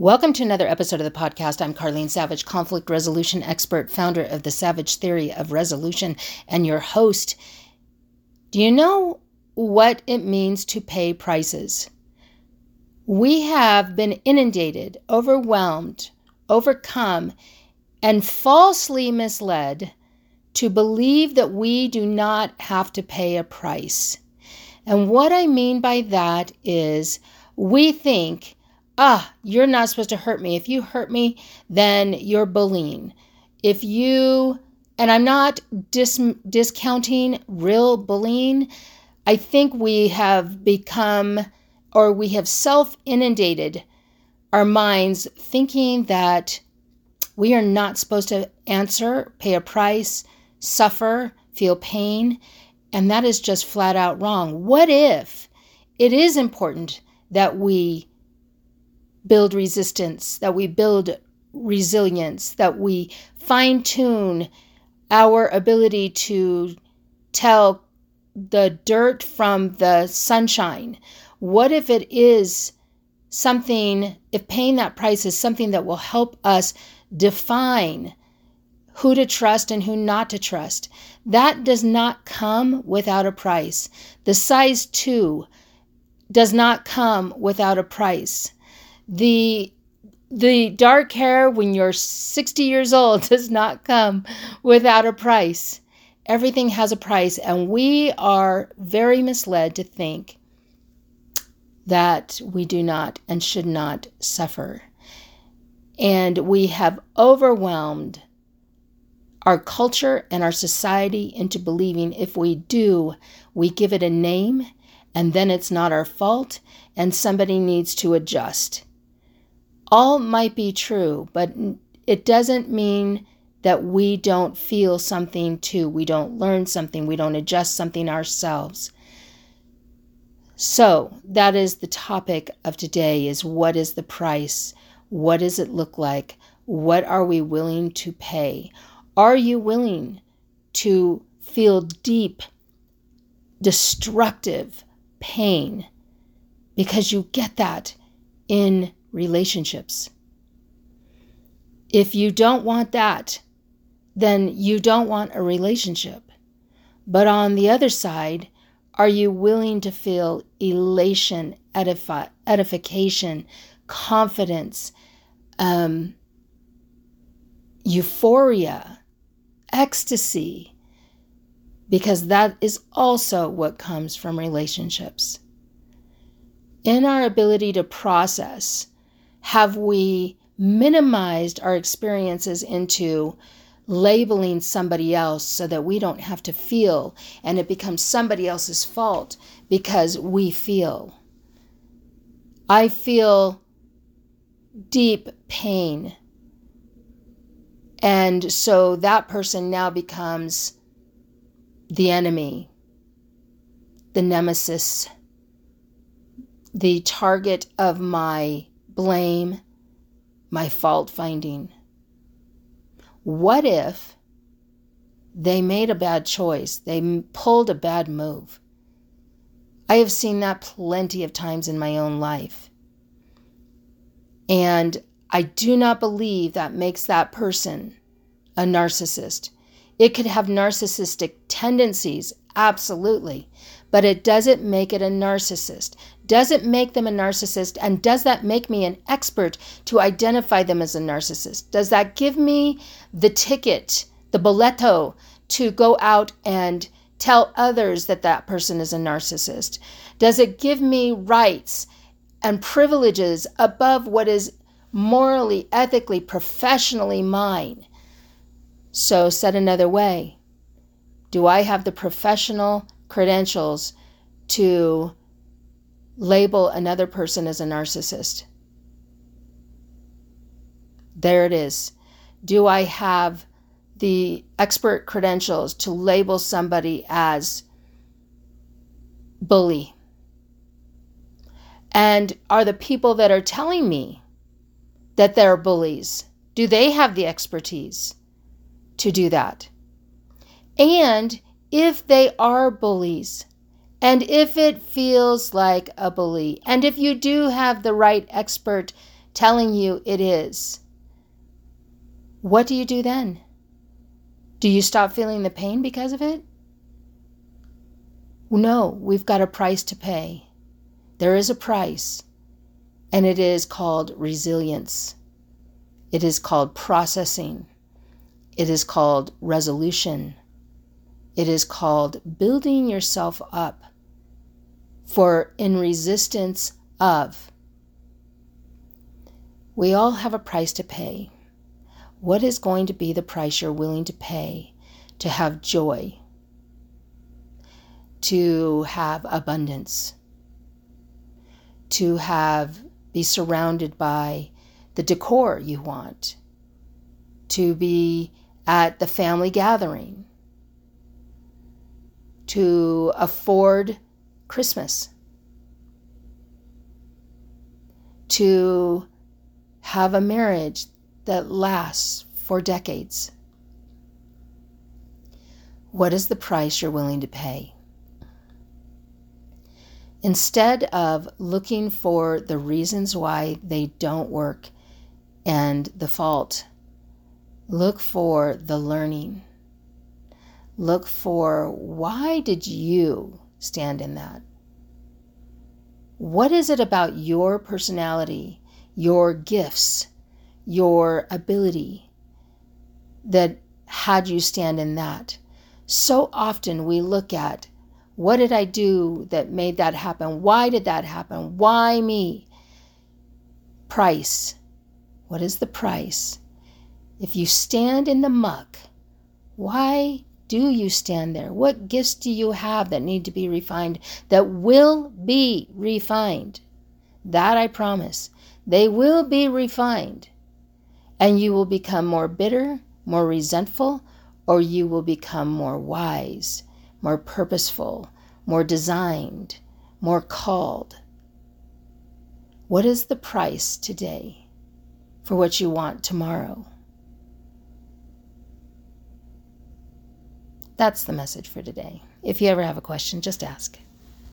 Welcome to another episode of the podcast. I'm Carlene Savage, conflict resolution expert, founder of the Savage Theory of Resolution, and your host. Do you know what it means to pay prices? We have been inundated, overwhelmed, overcome, and falsely misled to believe that we do not have to pay a price. And what I mean by that is we think ah, you're not supposed to hurt me. If you hurt me, then you're bullying. If you, and I'm not dis- discounting real bullying, I think we have become or we have self inundated our minds thinking that we are not supposed to answer, pay a price, suffer, feel pain. And that is just flat out wrong. What if it is important that we build resistance, that we build resilience, that we fine tune our ability to tell the dirt from the sunshine. What if it is something, if paying that price is something that will help us define who to trust and who not to trust? That does not come without a price. The size two does not come without a price the the dark hair when you're 60 years old does not come without a price. Everything has a price, and we are very misled to think that we do not and should not suffer. And we have overwhelmed our culture and our society into believing if we do, we give it a name, and then it's not our fault, and somebody needs to adjust all might be true, but it doesn't mean that we don't feel something too. We don't learn something. We don't adjust something ourselves. So, that is the topic of today is what is the price? What does it look like? What are we willing to pay? Are you willing to feel deep, destructive pain? Because you get that in relationships. If you don't want that, then you don't want a relationship. But on the other side, are you willing to feel elation, edify, edification, confidence, um, euphoria, ecstasy? Because that is also what comes from relationships. In our ability to process have we minimized our experiences into labeling somebody else so that we don't have to feel and it becomes somebody else's fault because we feel? I feel deep pain. And so that person now becomes the enemy, the nemesis, the target of my blame, my fault finding. What if they made a bad choice? They pulled a bad move. I have seen that plenty of times in my own life. And I do not believe that makes that person a narcissist. It could have narcissistic tendencies, absolutely, but it doesn't make it a narcissist. Does it make them a narcissist? And does that make me an expert to identify them as a narcissist? Does that give me the ticket, the boleto to go out and tell others that that person is a narcissist? Does it give me rights and privileges above what is morally, ethically, professionally mine? So, said another way, do I have the professional credentials to label another person as a narcissist. There it is. Do I have the expert credentials to label somebody as bully? And are the people that are telling me that they're bullies, do they have the expertise to do that? And if they are bullies, and if it feels like a bully, and if you do have the right expert telling you it is, what do you do then? Do you stop feeling the pain because of it? No, we've got a price to pay. There is a price, and it is called resilience. It is called processing. It is called resolution. It is called building yourself up for in resistance of. We all have a price to pay. What is going to be the price you're willing to pay to have joy, to have abundance, to have be surrounded by the decor you want, to be at the family gathering, to afford Christmas, to have a marriage that lasts for decades. What is the price you're willing to pay? Instead of looking for the reasons why they don't work and the fault, look for the learning. Look for why did you stand in that? What is it about your personality, your gifts, your ability that had you stand in that? So often we look at what did I do that made that happen? Why did that happen? Why me? Price. What is the price? If you stand in the muck, why do you stand there? What gifts do you have that need to be refined, that will be refined? That I promise. They will be refined. And you will become more bitter, more resentful, or you will become more wise more purposeful, more designed, more called. What is the price today for what you want tomorrow? That's the message for today. If you ever have a question, just ask.